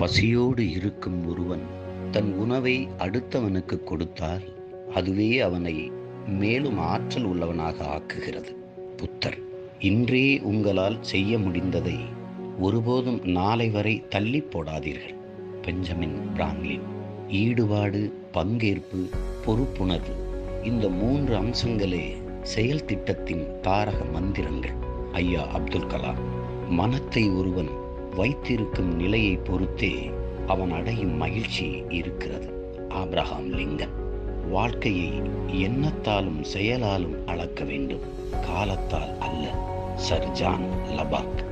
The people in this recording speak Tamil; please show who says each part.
Speaker 1: பசியோடு இருக்கும் ஒருவன் தன் உணவை அடுத்தவனுக்கு கொடுத்தால் அதுவே அவனை மேலும் ஆற்றல் உள்ளவனாக ஆக்குகிறது. புத்தர் இன்றே உங்களால் செய்ய முடிந்ததை ஒருபோதும் நாளை வரை தள்ளி போடாதீர்கள். பெஞ்சமின் பிராங்க்லின் ஈடுபாடு பங்கேற்பு பொறுப்புணர்வு இந்த மூன்று அம்சங்களே செயல் திட்டத்தின் தாரக மந்திரங்கள். ஐயா அப்துல் கலாம் மனத்தை ஒருவன் வைத்திருக்கும் நிலையை பொறுத்தே அவன் அடையும் மகிழ்ச்சி இருக்கிறது. ஆப்ரஹாம் லிங்கன் வாழ்க்கையை எண்ணத்தாலும் செயலாலும் அளக்க வேண்டும். காலத்தால் அல்ல சர் ஜான் லபாக்.